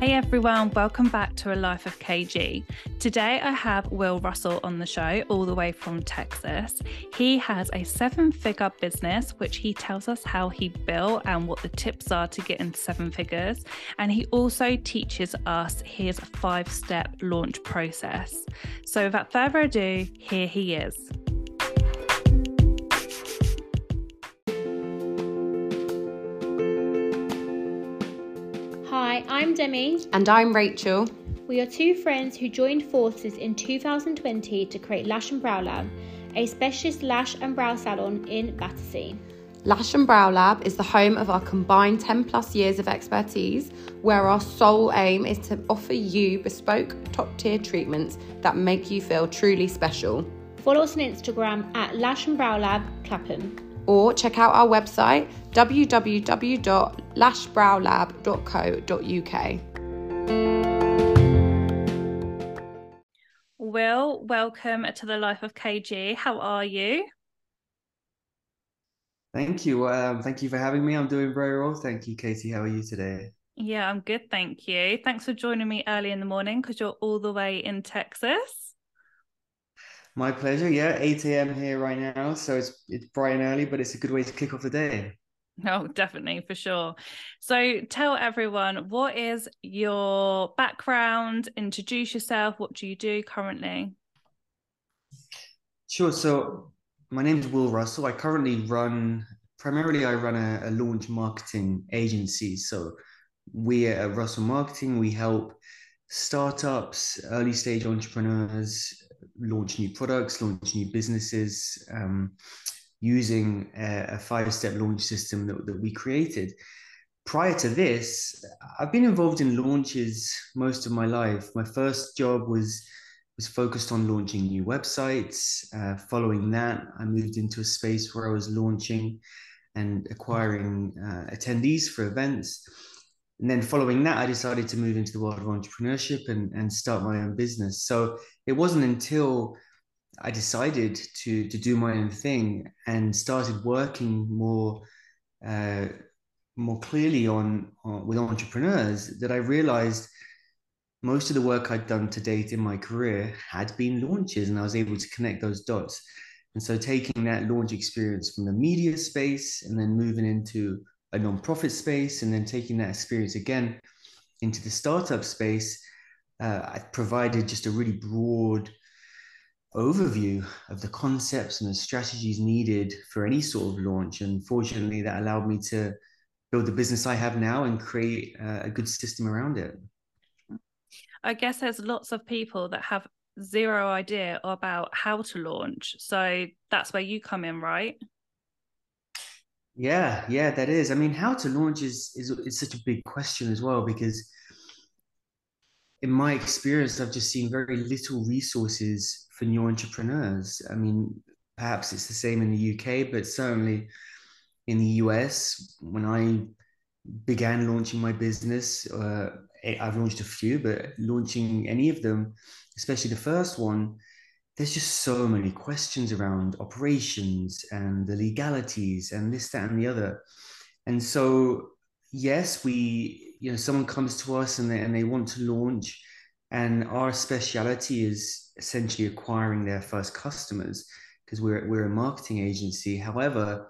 Hey everyone, welcome back to A Life of KG. Today I have Will Russell on the show, all the way from Texas. He has a seven figure business, which he tells us how he built and what the tips are to get into seven figures. And he also teaches us his five step launch process. So without further ado, here he is. I'm Demi. And I'm Rachel. We are two friends who joined forces in 2020 to create Lash and Brow Lab, a specialist lash and brow salon in Battersea. Lash and Brow Lab is the home of our combined 10 plus years of expertise, where our sole aim is to offer you bespoke, top tier treatments that make you feel truly special. Follow us on Instagram at Lash and Brow Lab Clapham or check out our website www.lashbrowlab.co.uk. Will, welcome to the Life of KG. How are you? Thank you. Um, thank you for having me. I'm doing very well. Thank you, Katie. How are you today? Yeah, I'm good. Thank you. Thanks for joining me early in the morning because you're all the way in Texas. My pleasure. Yeah, 8 a.m. here right now. So it's it's bright and early, but it's a good way to kick off the day. No, oh, definitely for sure. So tell everyone what is your background, introduce yourself, what do you do currently? Sure. So my name is Will Russell. I currently run primarily I run a, a launch marketing agency. So we at Russell Marketing, we help startups, early stage entrepreneurs, launch new products, launch new businesses, um, using a, a five step launch system that, that we created. Prior to this, I've been involved in launches most of my life. My first job was was focused on launching new websites. Uh, following that, I moved into a space where I was launching and acquiring uh, attendees for events. And then following that, I decided to move into the world of entrepreneurship and, and start my own business. So it wasn't until I decided to to do my own thing and started working more uh, more clearly on, on with entrepreneurs that I realized most of the work I'd done to date in my career had been launches, and I was able to connect those dots. And so, taking that launch experience from the media space and then moving into a nonprofit space, and then taking that experience again into the startup space, uh, I provided just a really broad overview of the concepts and the strategies needed for any sort of launch. And fortunately, that allowed me to build the business I have now and create uh, a good system around it. I guess there's lots of people that have zero idea about how to launch. So that's where you come in, right? Yeah, yeah, that is. I mean, how to launch is is is such a big question as well because in my experience, I've just seen very little resources for new entrepreneurs. I mean, perhaps it's the same in the UK, but certainly in the US, when I began launching my business, uh, I've launched a few, but launching any of them, especially the first one, there's just so many questions around operations and the legalities and this, that, and the other. And so, yes, we you know someone comes to us and they, and they want to launch and our speciality is essentially acquiring their first customers because we're we're a marketing agency however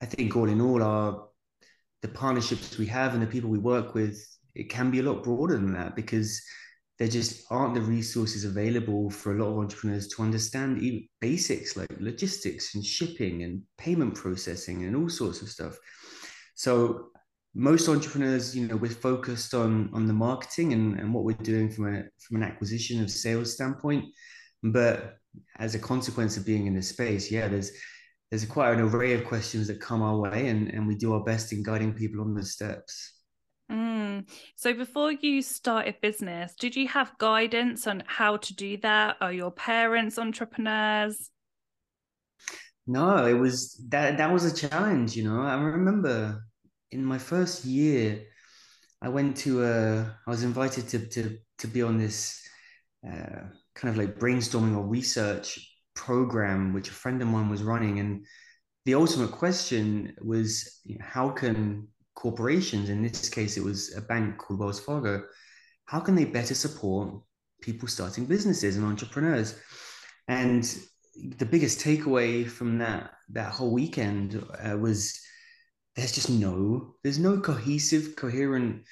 i think all in all our the partnerships we have and the people we work with it can be a lot broader than that because there just aren't the resources available for a lot of entrepreneurs to understand even basics like logistics and shipping and payment processing and all sorts of stuff so most entrepreneurs, you know, we're focused on on the marketing and, and what we're doing from a from an acquisition of sales standpoint. But as a consequence of being in this space, yeah, there's there's quite an array of questions that come our way, and and we do our best in guiding people on the steps. Mm. So before you started business, did you have guidance on how to do that? Are your parents entrepreneurs? No, it was that that was a challenge, you know. I remember in my first year, I went to a, I was invited to, to, to be on this uh, kind of like brainstorming or research program, which a friend of mine was running. And the ultimate question was, you know, how can corporations, in this case, it was a bank called Wells Fargo, how can they better support people starting businesses and entrepreneurs? And the biggest takeaway from that that whole weekend uh, was there's just no there's no cohesive coherent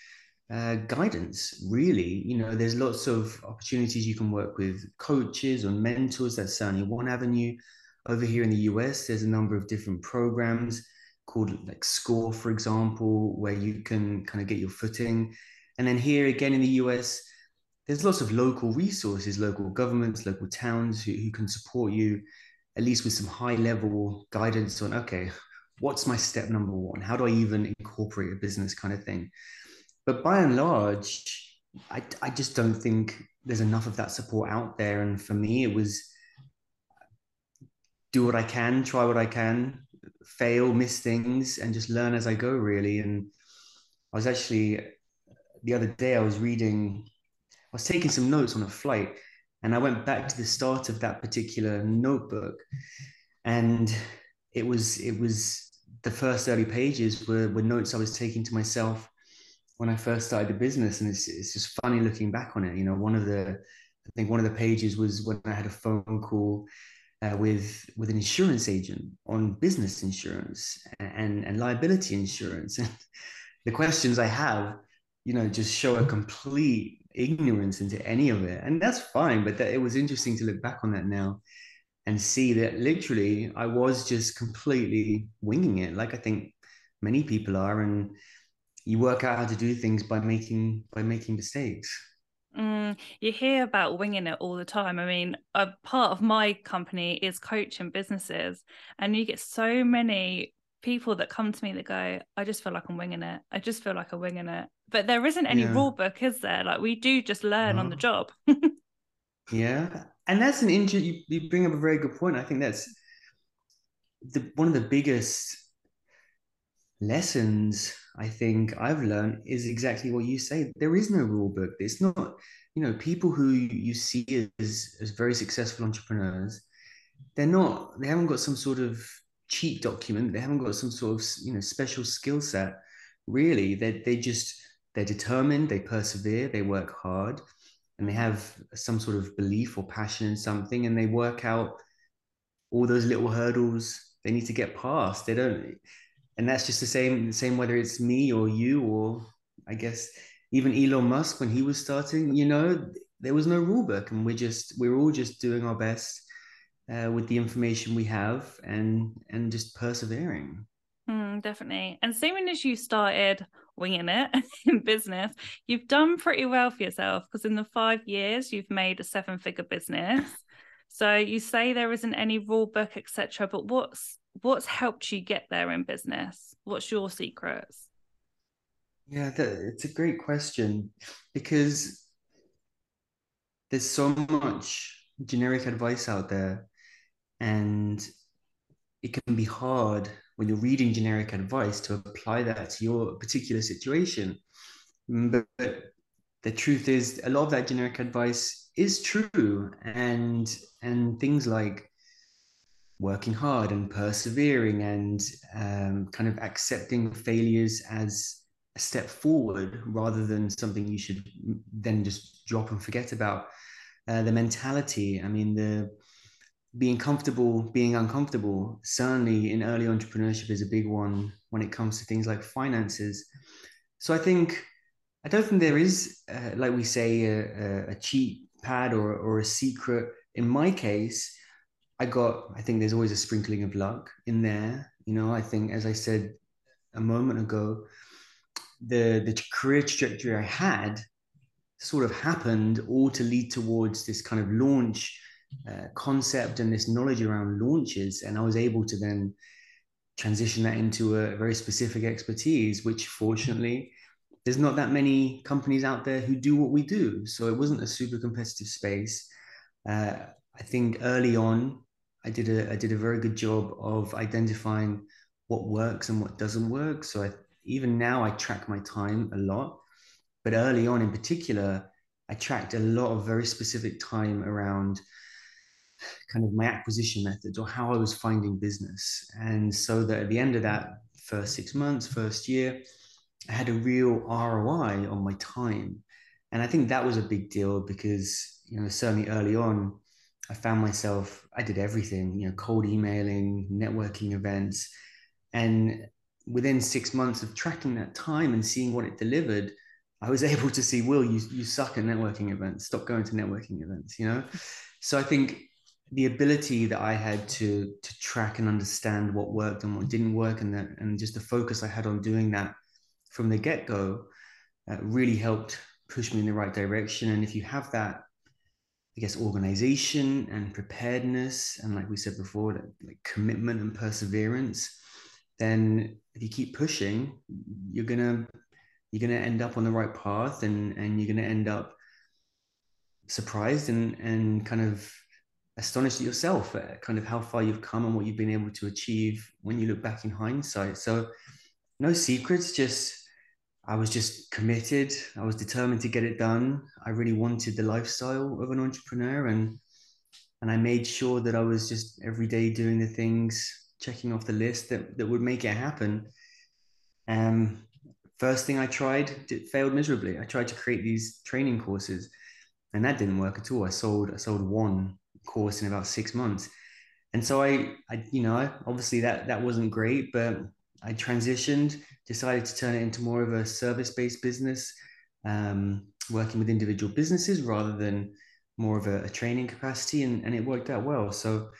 uh, guidance really. You know there's lots of opportunities you can work with coaches or mentors. That's certainly one avenue. Over here in the us there's a number of different programs called like SCORE for example where you can kind of get your footing. And then here again in the us there's lots of local resources local governments local towns who, who can support you at least with some high level guidance on okay what's my step number one? How do i even incorporate a business kind of thing. But by and large, I, I just don't think there's enough of that support out there. And for me, it was do what I can, try what I can, fail, miss things, and just learn as I go, really. And I was actually, the other day, I was reading, I was taking some notes on a flight, and I went back to the start of that particular notebook. And it was, it was, the first early pages were, were notes I was taking to myself when I first started the business, and it's it's just funny looking back on it. You know, one of the I think one of the pages was when I had a phone call uh, with with an insurance agent on business insurance and and liability insurance, and the questions I have, you know, just show a complete ignorance into any of it, and that's fine. But that, it was interesting to look back on that now and see that literally I was just completely winging it, like I think many people are, and you work out how to do things by making by making mistakes mm, you hear about winging it all the time. I mean a part of my company is coaching businesses and you get so many people that come to me that go i just feel like i'm winging it. I just feel like i'm winging it. But there isn't any yeah. rule book is there? Like we do just learn on the job. Yeah. And that's an injury you, you bring up a very good point. I think that's the one of the biggest lessons I think I've learned is exactly what you say. There is no rule book. It's not, you know, people who you see as, as very successful entrepreneurs, they're not, they haven't got some sort of cheat document. They haven't got some sort of, you know, special skill set. Really, they they just, they're determined, they persevere, they work hard, and they have some sort of belief or passion in something, and they work out all those little hurdles they need to get past. They don't, and that's just the same same whether it's me or you or I guess even Elon Musk when he was starting. You know, there was no rule book, and we're just we're all just doing our best uh, with the information we have and and just persevering. Mm, definitely. And same as you started winging it in business, you've done pretty well for yourself because in the five years you've made a seven figure business. So you say there isn't any rule book, etc. But what's what's helped you get there in business? What's your secrets? Yeah, it's a great question because there's so much generic advice out there, and it can be hard when you're reading generic advice to apply that to your particular situation. Mm, but, but the truth is, a lot of that generic advice is true, and and things like working hard and persevering and um, kind of accepting failures as a step forward rather than something you should then just drop and forget about. Uh, the mentality, I mean, the being comfortable, being uncomfortable, certainly in early entrepreneurship is a big one when it comes to things like finances. So I think, I don't think there is, uh, like we say, a, a cheat pad or, or a secret. In my case, I got, I think there's always a sprinkling of luck in there. You know, I think, as I said a moment ago, the, the career trajectory I had sort of happened all to lead towards this kind of launch uh, concept and this knowledge around launches. And I was able to then transition that into a very specific expertise, which fortunately, there's not that many companies out there who do what we do. So it wasn't a super competitive space. Uh, I think early on, I did a I did a very good job of identifying what works and what doesn't work. So I, even now I track my time a lot, but early on in particular, I tracked a lot of very specific time around kind of my acquisition methods or how I was finding business. And so that at the end of that first six months, first year, I had a real ROI on my time. And I think that was a big deal because, you know, certainly early on, I found myself, I did everything, you know, cold emailing, networking events. And within six months of tracking that time and seeing what it delivered, I was able to see, Will, you, you suck at networking events. Stop going to networking events, you know? So I think the ability that I had to to track and understand what worked and what didn't work, and that and just the focus I had on doing that from the get go, uh, really helped push me in the right direction. And if you have that, I guess organization and preparedness, and like we said before, like commitment and perseverance, then if you keep pushing, you're gonna you're gonna end up on the right path, and and you're gonna end up surprised and and kind of astonished at yourself at kind of how far you've come and what you've been able to achieve when you look back in hindsight. So, no secrets, just I was just committed. I was determined to get it done. I really wanted the lifestyle of an entrepreneur and and I made sure that I was just every day doing the things, checking off the list that, that would make it happen. Um, first thing I tried it failed miserably. I tried to create these training courses and that didn't work at all. I sold I sold one course in about six months. And so I, I, you know, obviously that that wasn't great, but I transitioned, decided to turn it into more of a service-based business, um, working with individual businesses rather than more of a, a, training capacity, and, and it worked out well. So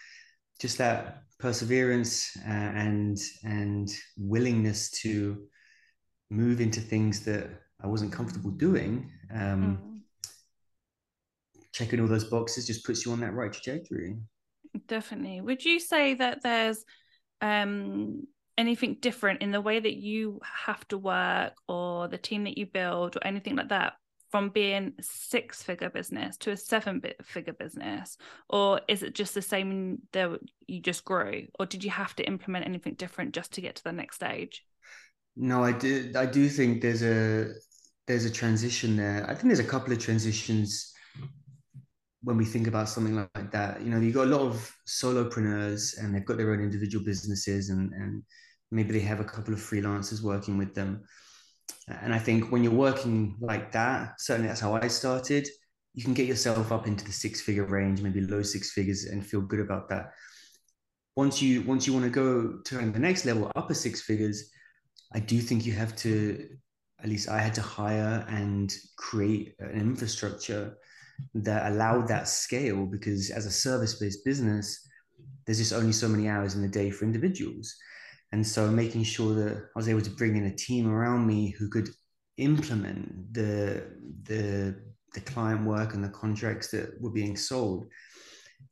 just that perseverance uh, and and willingness to move into things that I wasn't comfortable doing. Um, mm checking all those boxes just puts you on that right trajectory. Definitely. Would you say that there's um, anything different in the way that you have to work or the team that you build or anything like that from being six figure business to a seven figure business? Or is it just the same that you just grew? Or did you have to implement anything different just to get to the next stage? No i do i do think there's a there's a transition there. I think there's a couple of transitions when we think about something like that, you know, you've got a lot of solopreneurs and they've got their own individual businesses and, and maybe they have a couple of freelancers working with them. And I think when you're working like that, certainly that's how I started, you can get yourself up into the six figure range, maybe low six figures and feel good about that. Once you once you want to go to the next level, upper six figures, I do think you have to, at least I had to hire and create an infrastructure that allowed that scale because as a service-based business there's just only so many hours in the day for individuals and so making sure that i was able to bring in a team around me who could implement the the the client work and the contracts that were being sold.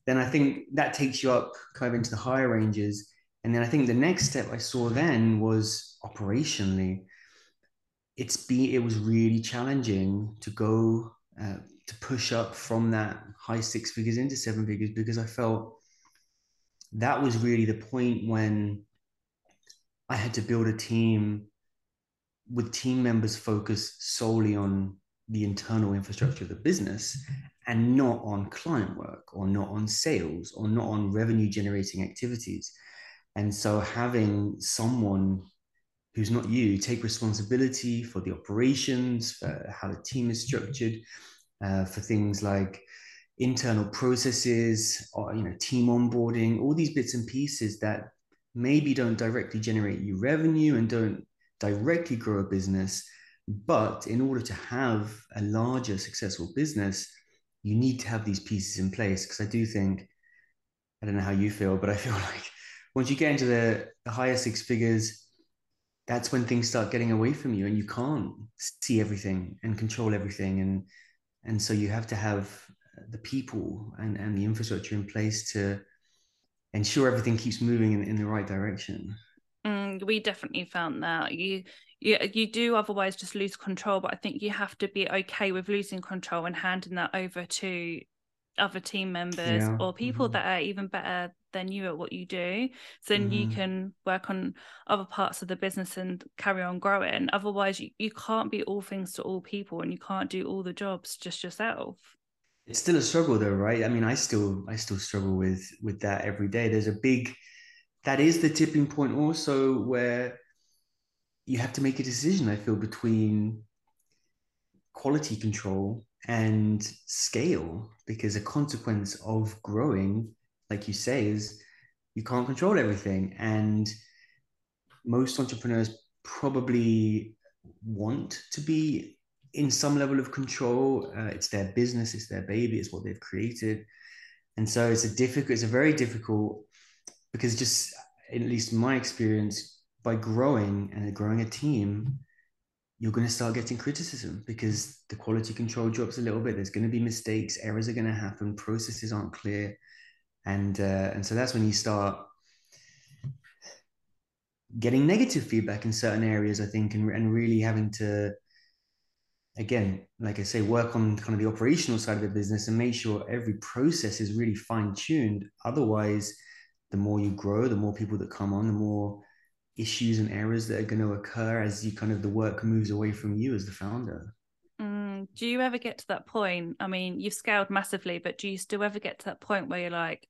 Then i think that takes you up kind of into the higher ranges. And then i think the next step i saw then was operationally it's be it was really challenging to go uh, to push up from that high six figures into seven figures because I felt that was really the point when I had to build a team with team members focused solely on the internal infrastructure of the business and not on client work or not on sales or not on revenue generating activities. And so having someone who's not you take responsibility for the operations, for how the team is structured, uh, for things like internal processes or you know team onboarding all these bits and pieces that maybe don't directly generate you revenue and don't directly grow a business but in order to have a larger successful business you need to have these pieces in place. Because i do think i don't know how you feel but i feel like once you get into the, the higher six figures that's when things start getting away from you and you can't see everything and control everything. And and so you have to have the people and, and the infrastructure in place to ensure everything keeps moving in, in the right direction mm, we definitely found that you you, you do otherwise just lose control but i think you have to be okay with losing control and handing that over to other team members yeah. or people mm-hmm. that are even better than you at what you do so then mm-hmm. you can work on other parts of the business and carry on growing otherwise you, you can't be all things to all people and you can't do all the jobs just yourself it's still a struggle though right i mean i still i still struggle with with that every day there's a big that is the tipping point also where you have to make a decision i feel between quality control and scale because a consequence of growing, like you say, is you can't control everything. And most entrepreneurs probably want to be in some level of control. Uh, it's their business, it's their baby, it's what they've created. And so it's a difficult, it's a very difficult because just at least my experience, by growing and growing a team, you're going to start getting criticism because the quality control drops a little bit. There's going to be mistakes, errors are going to happen, processes aren't clear, and uh, and so that's when you start getting negative feedback in certain areas. I think, and and really having to again, like I say, work on kind of the operational side of the business and make sure every process is really fine tuned. Otherwise, the more you grow, the more people that come on, the more issues and errors that are going to occur as you kind of the work moves away from you as the founder. Mm, do you ever get to that point? I mean, you've scaled massively, but do you still ever get to that point where you're like,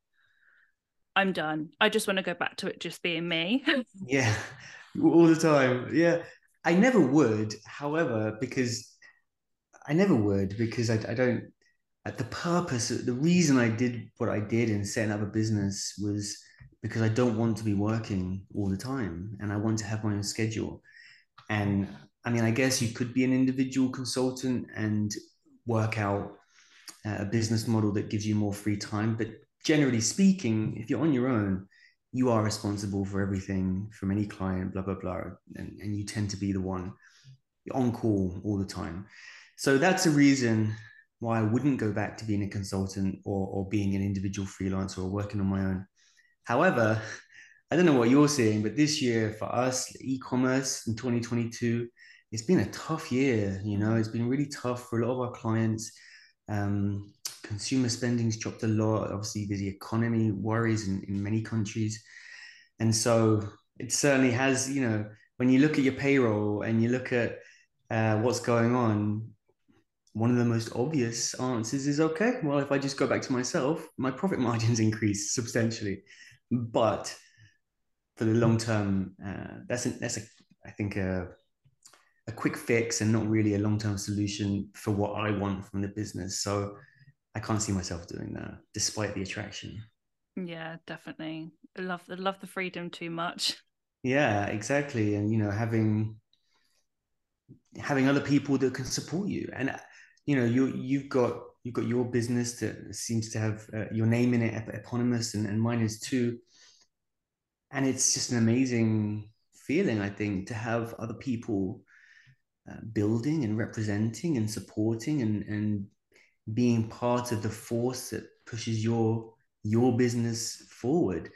I'm done. I just want to go back to it just being me. yeah, all the time. Yeah, I never would. However, because I never would, because I, I don't. The purpose, the reason I did what I did in setting up a business was because I don't want to be working all the time and I want to have my own schedule. And I mean, I guess you could be an individual consultant and work out uh, a business model that gives you more free time. But generally speaking, if you're on your own, you are responsible for everything from any client, blah, blah, blah. And, and you tend to be the one on call all the time. So that's a reason why I wouldn't go back to being a consultant or, or being an individual freelancer or working on my own. However, I don't know what you're seeing, but this year for us, e-commerce in 2022, it's been a tough year. You know, it's been really tough for a lot of our clients. Um, consumer spending's dropped a lot. Obviously, there's the economy worries in, in many countries. And so it certainly has, you know, when you look at your payroll and you look at uh, what's going on, one of the most obvious answers is okay, well, if I just go back to myself, my profit margins increase substantially. But for the long term, uh, that's a, that's a I think a a quick fix and not really a long term solution for what I want from the business. So I can't see myself doing that, despite the attraction. Yeah, definitely. I love the love the freedom too much. Yeah, exactly. And you know, having having other people that can support you, and you know, you you've got you've got your business that seems to have uh, your name in it, eponymous, and, and mine is too. And it's just an amazing feeling, I think, to have other people uh, building and representing and supporting and, and being part of the force that pushes your your business forward.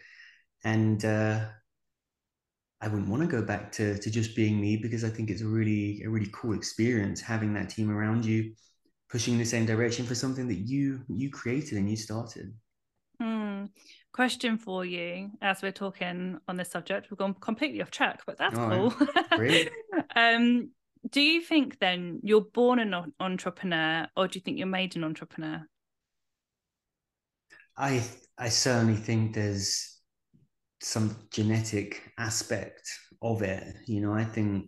And uh, I wouldn't want to go back to to just being me because I think it's a really a really cool experience having that team around you pushing in the same direction for something that you you created and you started. Hmm. Question for you as we're talking on this subject, we've gone completely off track, but that's All cool. Um, do you think then you're born an entrepreneur or do you think you're made an entrepreneur? I I certainly think there's some genetic aspect of it. You know, I think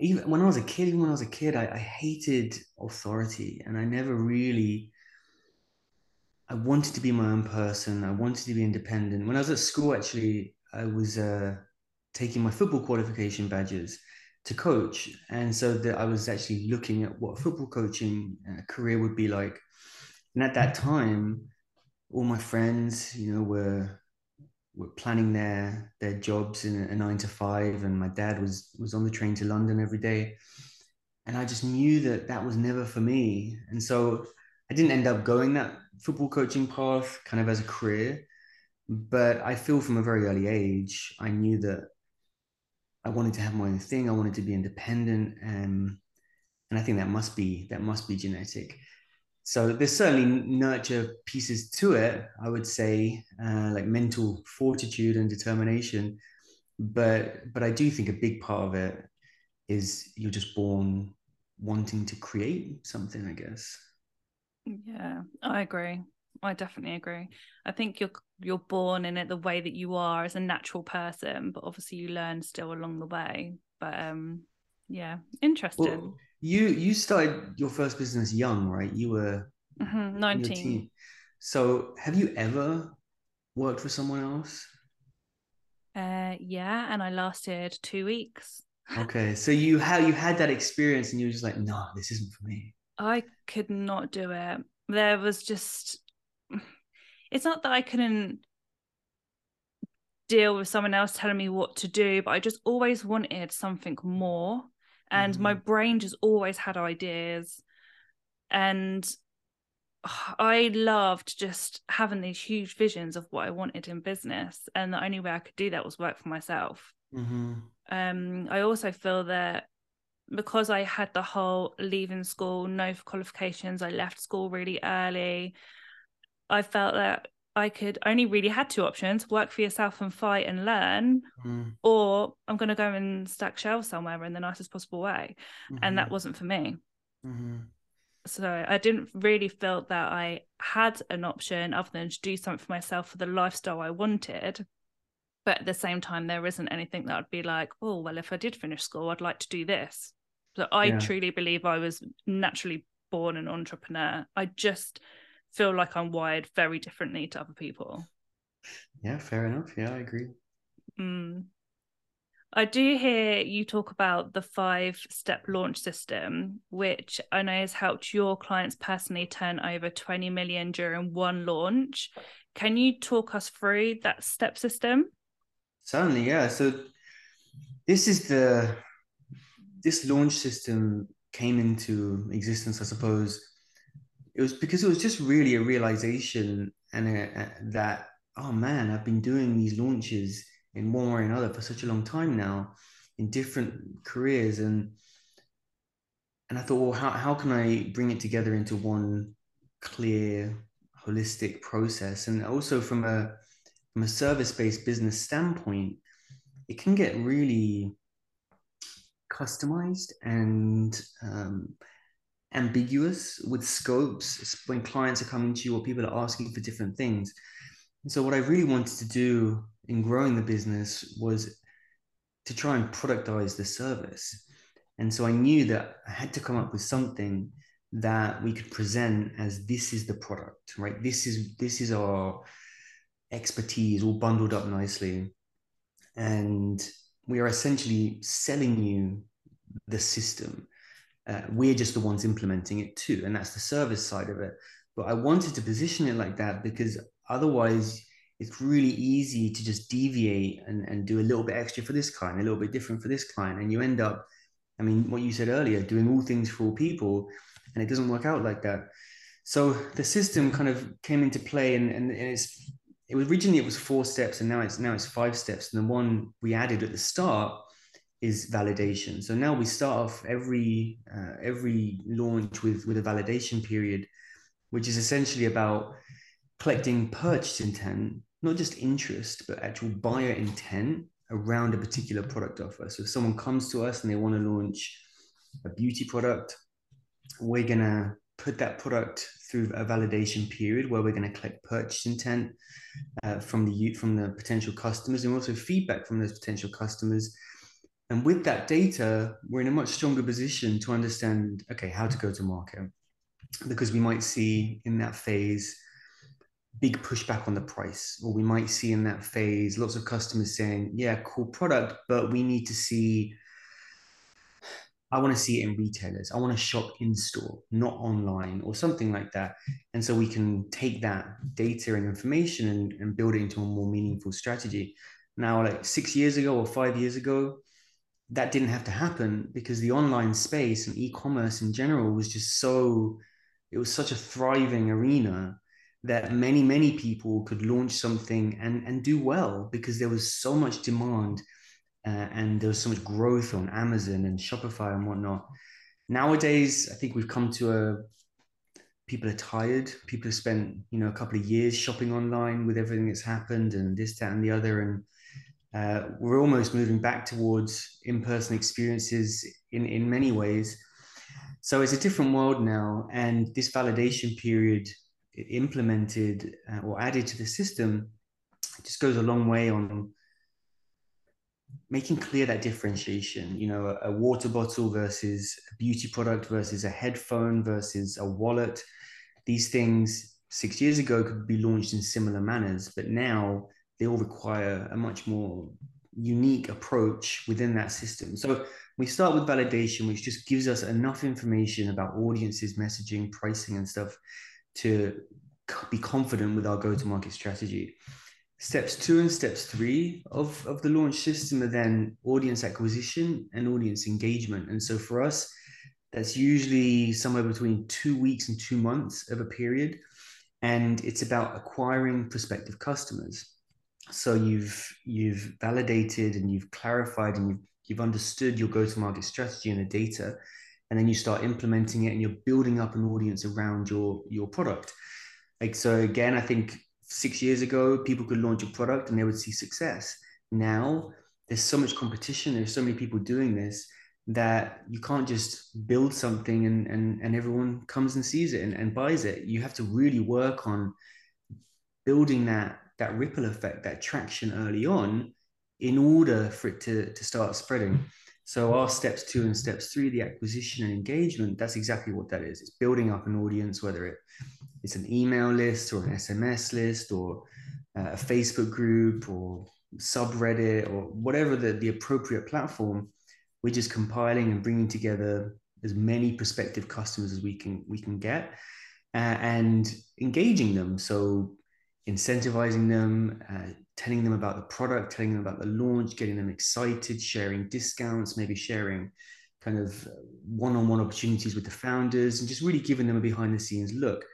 even when I was a kid, even when I was a kid, I, I hated authority and I never really I wanted to be my own person. I wanted to be independent. When I was at school, actually, I was uh, taking my football qualification badges to coach, and so that I was actually looking at what football coaching uh, career would be like. And at that time, all my friends, you know, were were planning their their jobs in a, nine to five, and my dad was was on the train to London every day, and I just knew that that was never for me, and so I didn't end up going that football coaching path kind of as a career, but I feel from a very early age I knew that I wanted to have my own thing. I wanted to be independent, and and I think that must be that must be genetic so there's certainly nurture pieces to it i would say uh, like mental fortitude and determination. But but i do think a big part of it is you're just born wanting to create something i guess. Yeah i agree. I definitely agree. I think you're you're born in it the way that you are as a natural person but obviously you learn still along the way. But um yeah, interesting. Well, you you started your first business young, right? You were Mhm, were 19. So have you ever worked for someone else? Uh, yeah, and I lasted two weeks. Okay, so you had you had that experience, and you were just like, no, this isn't for me. I could not do it. There was just, it's not that I couldn't deal with someone else telling me what to do, but I just always wanted something more. And my brain just always had ideas. And I loved just having these huge visions of what I wanted in business. And the only way I could do that was work for myself. hmm um i also feel that because i had the whole leaving school no qualifications i left school really early i felt that i could only really had two options work for yourself and fight and learn mm. or i'm going to go and stack shelves somewhere in the nicest possible way. And that wasn't for me. Hmm so i didn't really feel that i had an option other than to do something for myself for the lifestyle i wanted. But at the same time there isn't anything that i'd be like oh well if i did finish school i'd like to do this. So i Yeah. truly believe i was naturally born an entrepreneur. I just feel like i'm wired very differently to other people Yeah, fair enough. Yeah, I agree. Mm. I do hear you talk about the five step launch system, which I know has helped your clients personally turn over 20 million during one launch. Can you talk us through that step system? Certainly, yeah. So this is the this launch system came into existence, I suppose. It was because it was just really a realization and a, a- that oh man, I've been doing these launches in one way or another for such a long time now, in different careers, and and I thought, well, how how can I bring it together into one clear, holistic process, and also from a from a service-based business standpoint, it can get really customized and um, ambiguous with scopes when clients are coming to you or people are asking for different things. And so, what I really wanted to do in growing the business was to try and productize the service. And so, I knew that I had to come up with something that we could present as this is the product, right? This is this is our expertise all bundled up nicely. And we are essentially selling you the system. Uh, we're just the ones implementing it too. And that's the service side of it. But I wanted to position it like that because otherwise it's really easy to just deviate and, and do a little bit extra for this client, a little bit different for this client. And you end up, I mean, what you said earlier, doing all things for all people, and it doesn't work out like that. So the system kind of came into play and, and, and it's it was originally it was four steps and now it's now it's five steps and the one we added at the start is validation so now we start off every uh, every launch with with a validation period which is essentially about collecting purchase intent not just interest but actual buyer intent around a particular product offer so if someone comes to us and they want to launch a beauty product we're to put that product through a validation period where we're going to collect purchase intent uh, from the from the potential customers and also feedback from those potential customers. And with that data, we're in a much stronger position to understand, okay, how to go to market. Because we might see in that phase big pushback on the price, or we might see in that phase lots of customers saying, yeah, cool product, but we need to see I want to see it in retailers. I want to shop in store, not online or something like that. And so we can take that data and information and, and build it into a more meaningful strategy. Now, like six years ago or five years ago, that didn't have to happen because the online space and e-commerce in general was just so it was such a thriving arena that many many people could launch something and and do well because there was so much demand uh, and there was so much growth on Amazon and Shopify and whatnot. Nowadays, I think we've come to a people are tired. People have spent you know a couple of years shopping online with everything that's happened and this, that, and the other, and uh, we're almost moving back towards in-person experiences in in many ways. So it's a different world now, and this validation period implemented uh, or added to the system just goes a long way on making clear that differentiation you know a, a, water bottle versus a beauty product versus a headphone versus a wallet these things six years ago could be launched in similar manners but now they all require a much more unique approach within that system so we start with validation which just gives us enough information about audiences messaging pricing and stuff to be confident with our go to market strategy steps two and steps three of, of the launch system are then audience acquisition and audience engagement. And so for us, that's usually somewhere between two weeks and two months of a period. And it's about acquiring prospective customers. So you've you've validated and you've clarified and you've you've understood your go-to-market strategy and the data, and then you start implementing it and you're building up an audience around your your product. Like so again, I think six years ago, people could launch a product and they would see success. Now, there's so much competition, there's so many people doing this that you can't just build something and, and, and everyone comes and sees it and, and buys it. You have to really work on building that, that ripple effect, that traction early on in order for it to, to start spreading. So our steps two and steps three, the acquisition and engagement, that's exactly what that is. It's building up an audience, whether it it's an email list or an SMS list or uh, a Facebook group or subreddit or whatever the, the appropriate platform, we're just compiling and bringing together as many prospective customers as we can we can get uh, and engaging them. So incentivizing them, uh, telling them about the product, telling them about the launch, getting them excited, sharing discounts, maybe sharing kind of one-on-one opportunities with the founders and just really giving them a behind the scenes look.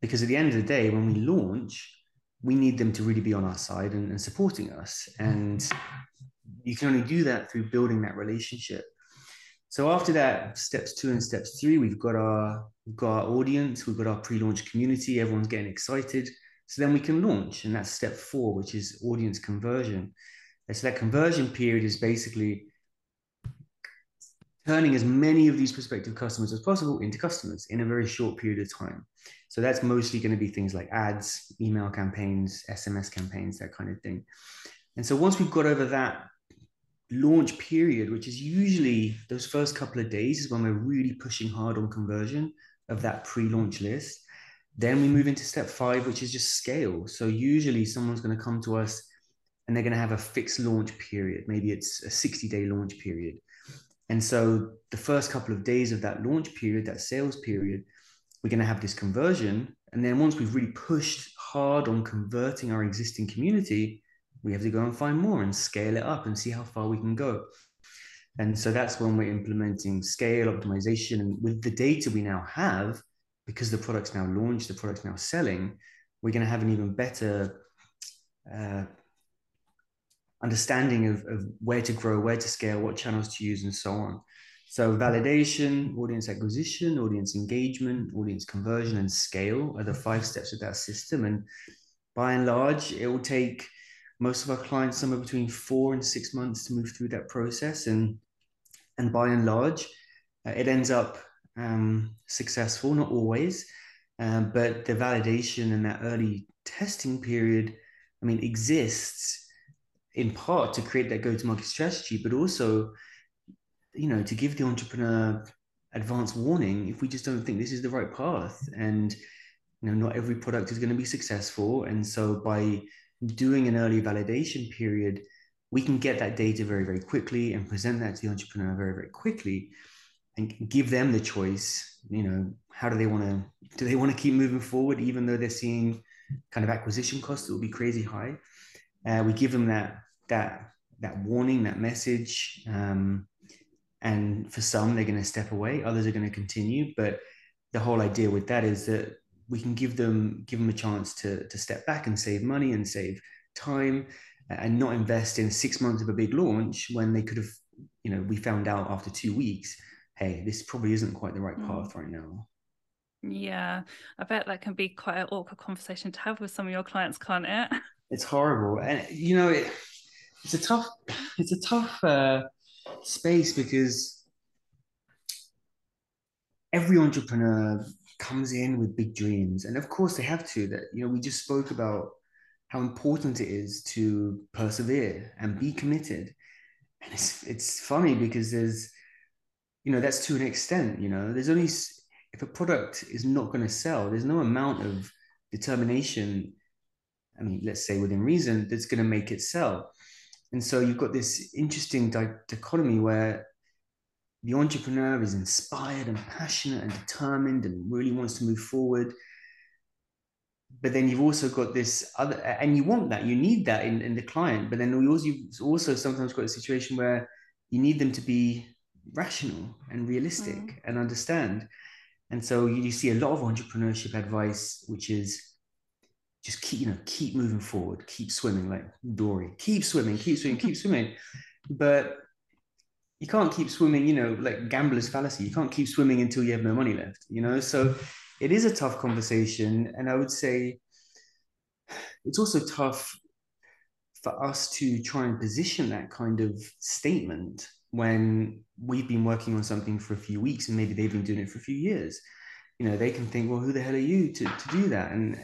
Because at the end of the day when we launch we need them to really be on our side and, and supporting us. And you can only do that through building that relationship. So after that steps two and steps three we've got our we've got our audience we've got our pre-launch community everyone's getting excited so then we can launch and that's step four which is audience conversion and so that conversion period is basically turning as many of these prospective customers as possible into customers in a very short period of time. So that's mostly going to be things like ads, email campaigns, SMS campaigns, that kind of thing. And so once we've got over that launch period, which is usually those first couple of days, is when we're really pushing hard on conversion of that pre launch list. Then we move into step five, which is just scale. So usually someone's going to come to us and they're going to have a fixed launch period. Maybe it's a 60 day launch period. And so the first couple of days of that launch period, that sales period, we're going to have this conversion. And then once we've really pushed hard on converting our existing community, we have to go and find more and scale it up and see how far we can go. And so that's when we're implementing scale optimization. And with the data we now have, because the product's now launched, the product's now selling, we're going to have an even better uh, understanding of, of where to grow, where to scale, what channels to use, and so on. So validation, audience acquisition, audience engagement, audience conversion, and scale are the five steps of that system. And by and large, it will take most of our clients somewhere between four and six months to move through that process. And and by and large, uh, it ends up um, successful, not always, um, but the validation and that early testing period, I mean, exists in part to create that go-to-market strategy, but also, you know, to give the entrepreneur advance warning if we just don't think this is the right path. And you know, not every product is going to be successful. And so by doing an early validation period, we can get that data very, very quickly and present that to the entrepreneur very, very quickly and give them the choice. You know, how do they want to do they want to keep moving forward, even though they're seeing kind of acquisition costs that will be crazy high? Uh, we give them that that that warning, that message. Um, and for some, they're going to step away. Others are going to continue. But the whole idea with that is that we can give them give them a chance to to step back and save money and save time and not invest in six months of a big launch when they could have you know we found out after two weeks hey this probably isn't quite the right mm. path right now. Yeah i bet that can be quite an awkward conversation to have with some of your clients can't it? It's horrible and you know it, it's a tough it's a tough uh, space because every entrepreneur comes in with big dreams and of course they have to that you know we just spoke about how important it is to persevere and be committed. And it's it's funny because there's you know that's to an extent you know. There's only if a product is not going to sell there's no amount of determination i mean let's say within reason that's going to make it sell. And so you've got this interesting dichotomy where the entrepreneur is inspired and passionate and determined and really wants to move forward. But then you've also got this other and you want that you need that in, in the client but then we also you've also sometimes got a situation where you need them to be rational and realistic mm. and understand and so you, you see a lot of entrepreneurship advice which is just keep you know keep moving forward keep swimming like dory keep swimming keep swimming keep swimming but you can't keep swimming you know like gambler's fallacy you can't keep swimming until you have no money left you know so it is a tough conversation. And I would say it's also tough for us to try and position that kind of statement when we've been working on something for a few weeks and maybe they've been doing it for a few years. You know, they can think, well, who the hell are you to, to do that? And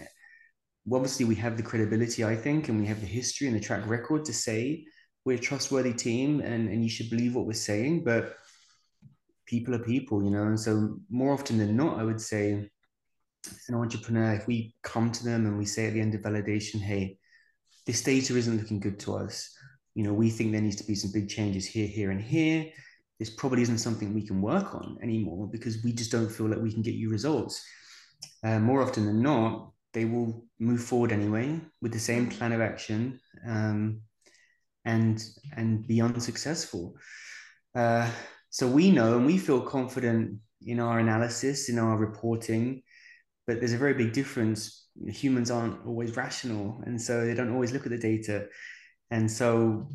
obviously, we have the credibility, I think, and we have the history and the track record to say we're a trustworthy team and, and you should believe what we're saying. But people are people, you know. And so, more often than not, I would say an entrepreneur, if we come to them and we say at the end of validation, hey, this data isn't looking good to us, you know, we think there needs to be some big changes here, here, and here. This probably isn't something we can work on anymore because we just don't feel like we can get you results. Uh, more often than not, they will move forward anyway with the same plan of action um, and and be unsuccessful. Uh, so we know and we feel confident in our analysis, in our reporting, but there's a very big difference. Humans aren't always rational, and so they don't always look at the data. And so,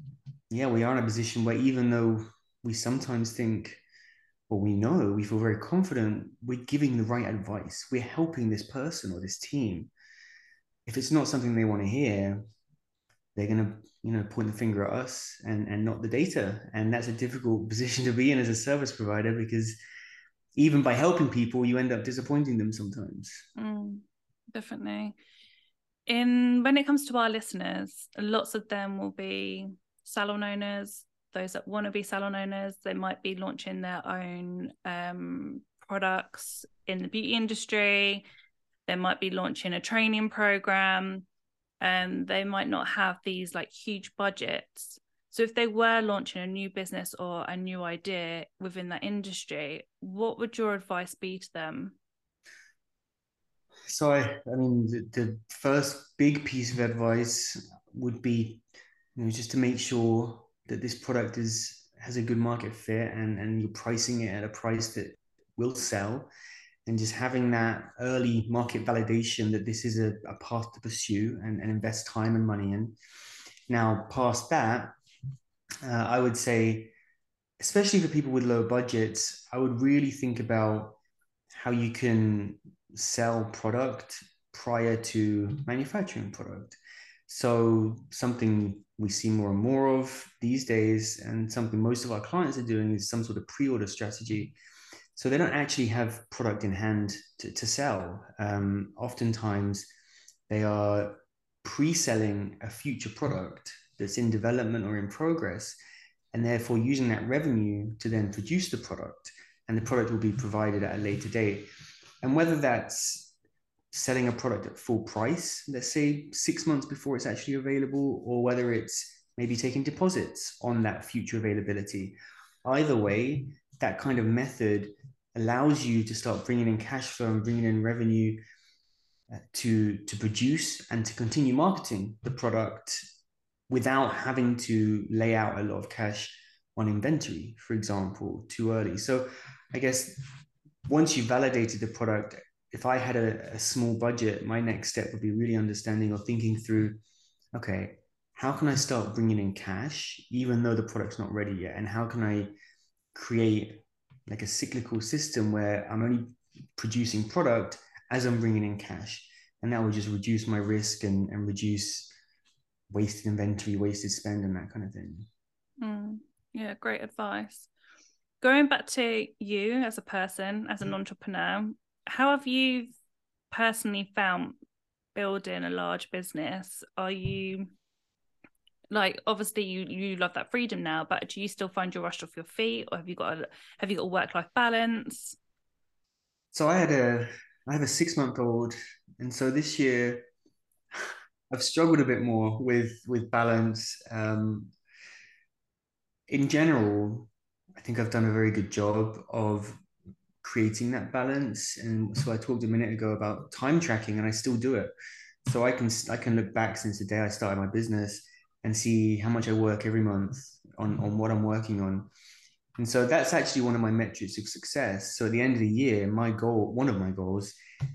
yeah, we are in a position where even though we sometimes think, or we know, we feel very confident, we're giving the right advice. We're helping this person or this team. If it's not something they want to hear, they're going to you know point the finger at us and and not the data and that's a difficult position to be in as a service provider because even by helping people, you end up disappointing them sometimes. Mm, definitely. In when it comes to our listeners, lots of them will be salon owners, those that want to be salon owners. They might be launching their own um, products in the beauty industry. They might be launching a training program. And they might not have these like huge budgets so, if they were launching a new business or a new idea within that industry, what would your advice be to them? So, I, I mean, the, the first big piece of advice would be, you know, just to make sure that this product is has a good market fit and and you're pricing it at a price that will sell, and just having that early market validation that this is a, a path to pursue and, and invest time and money in. Now, past that, uh, I would say, especially for people with low budgets, I would really think about how you can sell product prior to manufacturing product. So something we see more and more of these days, and something most of our clients are doing is some sort of pre-order strategy. So they don't actually have product in hand to, to sell. Um, oftentimes, they are pre-selling a future product that's in development or in progress, and therefore using that revenue to then produce the product, and the product will be provided at a later date. And whether that's selling a product at full price, let's say six months before it's actually available, or whether it's maybe taking deposits on that future availability. Either way, that kind of method allows you to start bringing in cash flow and bringing in revenue uh, to to produce and to continue marketing the product without having to lay out a lot of cash on inventory, for example, too early. So I guess once you validated the product, if I had a, a small budget, my next step would be really understanding or thinking through, okay, how can I start bringing in cash even though the product's not ready yet? And how can I create like a cyclical system where I'm only producing product as I'm bringing in cash? And that will just reduce my risk and, and reduce wasted inventory, wasted spend, and that kind of thing. Mm, yeah, great advice. Going back to you as a person, as an mm. entrepreneur, how have you personally found building a large business? Are you like obviously you you love that freedom now but do you still find you're rushed off your feet or have you got a have you got a work life balance so i had a i have a six month old and so this year i've struggled a bit more with with balance um in general i think i've done a very good job of creating that balance and so i talked a minute ago about time tracking and i still do it so i can i can look back since the day i started my business and see how much I work every month on, on what I'm working on. And so that's actually one of my metrics of success. So at the end of the year, my goal, one of my goals,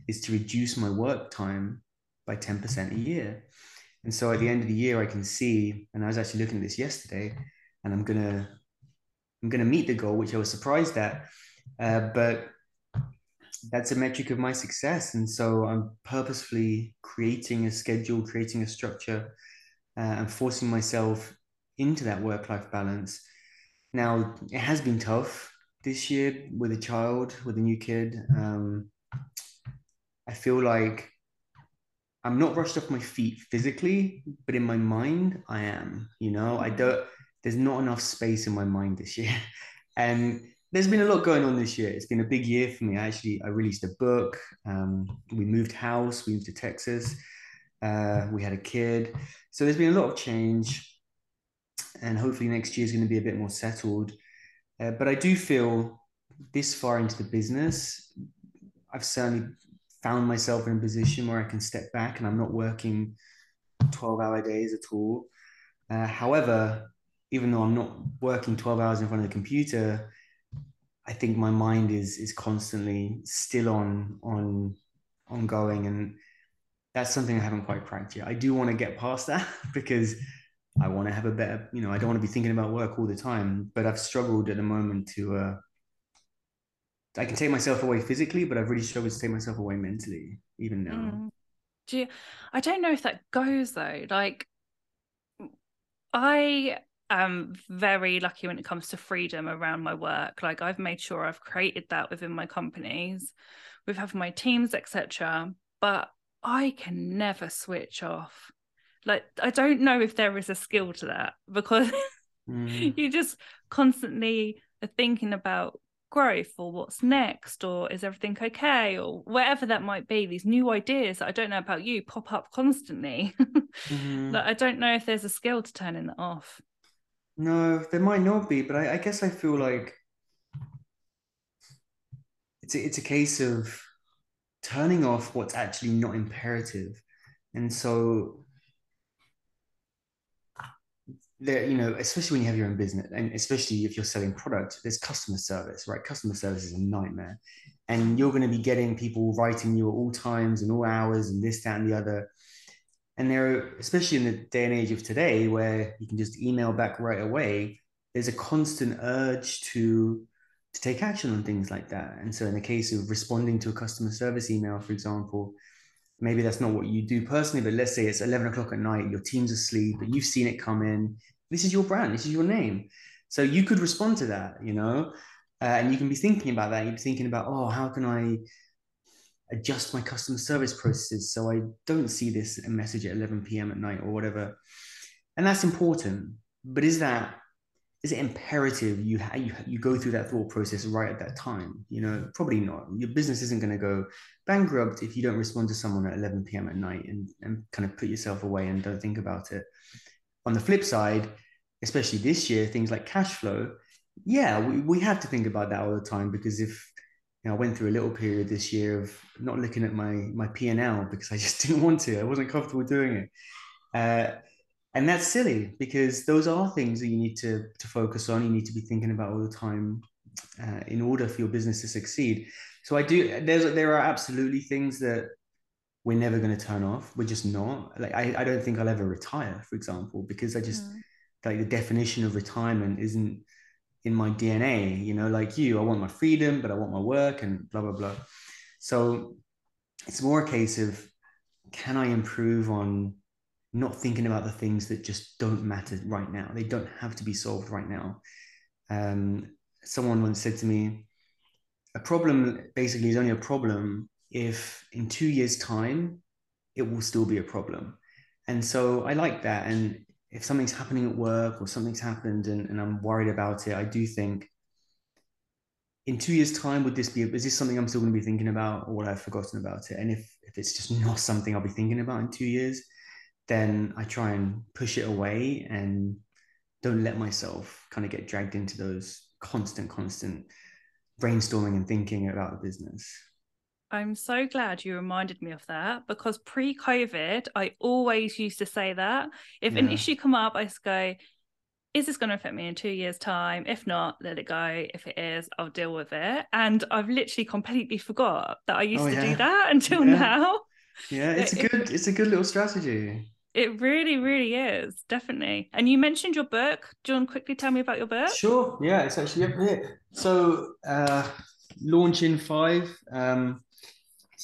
is to reduce my work time by 10% a year. And so at the end of the year, I can see, and I was actually looking at this yesterday, and I'm gonna I'm gonna meet the goal, which I was surprised at. Uh, but that's a metric of my success. And so I'm purposefully creating a schedule, creating a structure uh, and forcing myself into that work life balance. Now, it has been tough this year with a child, with a new kid. Um, I feel like I'm not rushed off my feet physically, but in my mind, I am. You know, I don't, there's not enough space in my mind this year. And there's been a lot going on this year. It's been a big year for me. Actually, I released a book. Um, we moved house. We moved to Texas. Uh, we had a kid. So there's been a lot of change. And hopefully next year is going to be a bit more settled. Uh, but I do feel this far into the business, I've certainly found myself in a position where I can step back and I'm not working 12 hour days at all. Uh, however, even though I'm not working 12 hours in front of the computer, I think my mind is is constantly still on on ongoing and that's something I haven't quite cracked yet. I do want to get past that because I want to have a better, you know, I don't want to be thinking about work all the time, but I've struggled at the moment to, uh, I can take myself away physically, but I've really struggled to take myself away mentally, even now. Mm. Do you, I don't know if that goes though. Like, I am very lucky when it comes to freedom around my work. Like, I've made sure I've created that within my companies, with having my teams, etc. But I can never switch off. Like I don't know if there is a skill to that because mm. you just constantly are thinking about growth or what's next or is everything okay or whatever that might be these new ideas that i don't know about you pop up constantly mm-hmm. like i don't know if there's a skill to turning that off no there might not be but i, I guess i feel like it's a, it's a case of turning off what's actually not imperative. And so there, you know, especially when you have your own business and especially if you're selling products, there's customer service, right? Customer service is a nightmare. And you're going to be getting people writing you at all times and all hours and this, that, and the other. And there, especially in the day and age of today, where you can just email back right away, there's a constant urge to to take action on things like that. And so, in the case of responding to a customer service email, for example, maybe that's not what you do personally, but let's say it's 11 o'clock at night, your team's asleep, but you've seen it come in. This is your brand, this is your name. So, you could respond to that, you know, uh, and you can be thinking about that. You'd be thinking about, oh, how can I adjust my customer service processes so I don't see this message at 11 p.m. at night or whatever. And that's important. But is that is it imperative you, ha- you you go through that thought process right at that time you know probably not your business isn't going to go bankrupt if you don't respond to someone at 11 p.m at night and, and kind of put yourself away and don't think about it on the flip side especially this year things like cash flow yeah we, we have to think about that all the time because if you know, I went through a little period this year of not looking at my my P and L because I just didn't want to. I wasn't comfortable doing it. Uh, and that's silly because those are things that you need to to focus on you need to be thinking about all the time uh, in order for your business to succeed so i do there's there are absolutely things that we're never going to turn off we're just not like i, I don't think i'll ever retire for example because i just mm. like the definition of retirement isn't in my dna you know like you i want my freedom but i want my work and blah blah blah so it's more a case of can i improve on not thinking about the things that just don't matter right now. They don't have to be solved right now. Um, someone once said to me, a problem basically is only a problem if in two years' time it will still be a problem. And so I like that. And if something's happening at work or something's happened and, and I'm worried about it, I do think in two years' time, would this be is this something I'm still going to be thinking about or would I have forgotten about it? And if if it's just not something I'll be thinking about in two years, then I try and push it away and don't let myself kind of get dragged into those constant, constant brainstorming and thinking about the business. I'm so glad you reminded me of that because pre-COVID, I always used to say that if yeah. an issue come up, I just go, "Is this going to affect me in two years' time? If not, let it go. If it is, I'll deal with it." And I've literally completely forgot that I used oh, to yeah. do that until yeah. now. Yeah, it's a good, it's a good little strategy. It really, really is definitely. And you mentioned your book. Do you want to quickly tell me about your book? Sure. Yeah, it's actually up here. So, uh, launch in five. Um,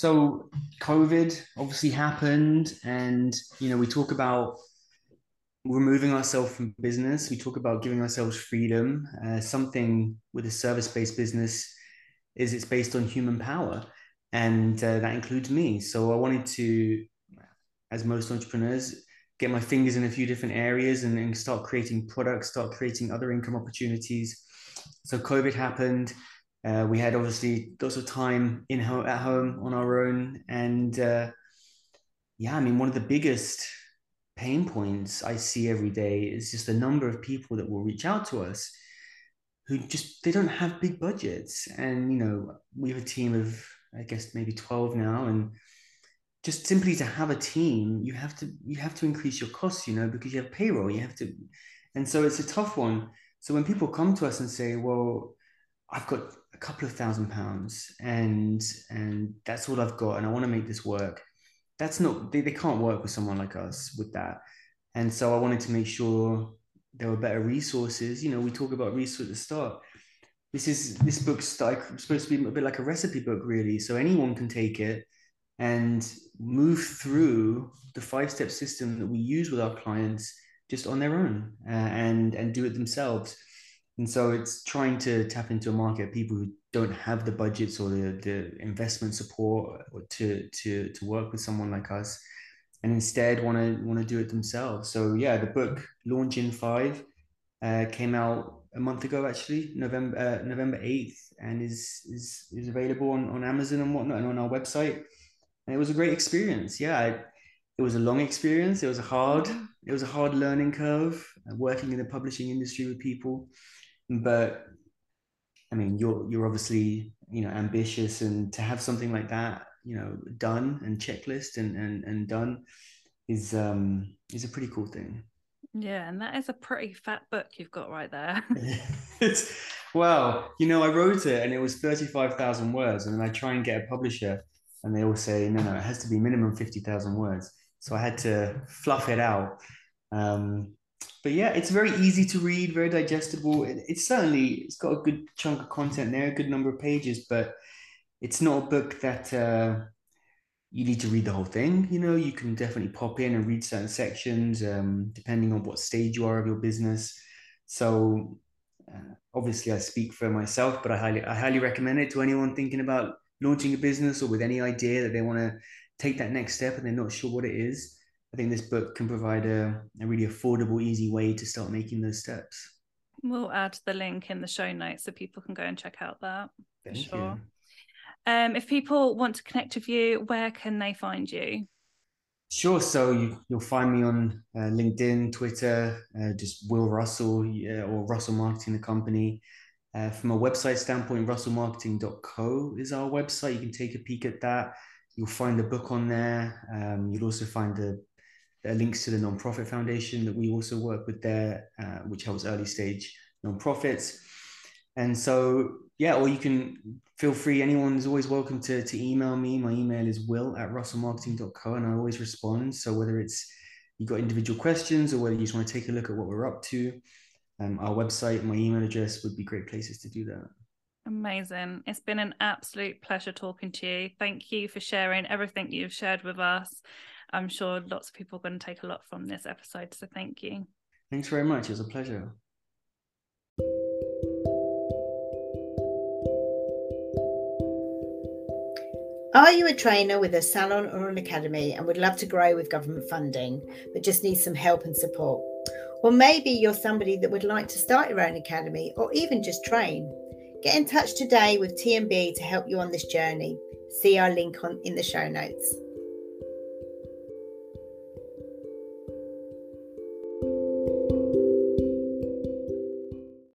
so COVID obviously happened, and you know we talk about removing ourselves from business. We talk about giving ourselves freedom. Uh, something with a service-based business is it's based on human power, and uh, that includes me. So I wanted to, as most entrepreneurs, get my fingers in a few different areas and, and start creating products, start creating other income opportunities. So COVID happened uh, we had obviously lots of time in home at home on our own, and uh, yeah, I mean, one of the biggest pain points I see every day is just the number of people that will reach out to us who just they don't have big budgets, and you know, we have a team of I guess maybe twelve now, and just simply to have a team, you have to you have to increase your costs, you know, because you have payroll, you have to, and so it's a tough one. So when people come to us and say, well, I've got couple of thousand pounds and and that's all I've got and I want to make this work. That's not they, they can't work with someone like us with that. And so I wanted to make sure there were better resources. You know, we talk about resources at the start. This is this book's supposed to be a bit like a recipe book, really. So anyone can take it and move through the five-step system that we use with our clients just on their own uh, and and do it themselves and so it's trying to tap into a market of people who don't have the budgets or the, the investment support to, to, to work with someone like us and instead want to want to do it themselves. So yeah, the book Launch in Five uh, came out a month ago actually, November uh, November eighth, and is is is available on, on Amazon and whatnot and on our website. And it was a great experience. Yeah, I, it was a long experience. It was a hard it was a hard learning curve. Uh, working in the publishing industry with people but I mean, you're you're obviously you know ambitious, and to have something like that, you know, done and checklist and and and done is um is a pretty cool thing. Yeah, and that is a pretty fat book you've got right there. it's, well, you know, I wrote it and it was thirty five thousand words, and then I try and get a publisher, and they all say no, no, it has to be minimum fifty thousand words. So I had to fluff it out. Um, but yeah, it's very easy to read, very digestible. It, it's certainly it's got a good chunk of content there, a good number of pages, but it's not a book that uh, you need to read the whole thing. You know, you can definitely pop in and read certain sections, um, depending on what stage you are of your business. So uh, obviously, I speak for myself, but I highly I highly recommend it to anyone thinking about launching a business or with any idea that they want to take that next step and they're not sure what it is. I think this book can provide a, a really affordable, easy way to start making those steps. We'll add the link in the show notes so people can go and check out that. Thank sure. You. Um, if people want to connect with you, where can they find you? Sure. So you, will find me on uh, LinkedIn, Twitter, uh, just Will Russell uh, or Russell Marketing, the company. Uh, from a website standpoint, russellmarketing.co is our website. You can take a peek at that. You'll find the book on there. Um, you'll also find the are links to the nonprofit foundation that we also work with there, uh, which helps early stage nonprofits. And so, yeah, or you can feel free, anyone is always welcome to, to email me. My email is will at russellmarketing.co and I always respond. So whether it's you've got individual questions or whether you just want to take a look at what we're up to, um, our website, my email address would be great places to do that. Amazing. It's been an absolute pleasure talking to you. Thank you for sharing everything you've shared with us. I'm sure lots of people are going to take a lot from this episode. So thank you. Thanks very much. It was a pleasure. Are you a trainer with a salon or an academy and would love to grow with government funding, but just need some help and support? Or maybe you're somebody that would like to start your own academy or even just train. Get in touch today with TMB to help you on this journey. See our link on in the show notes.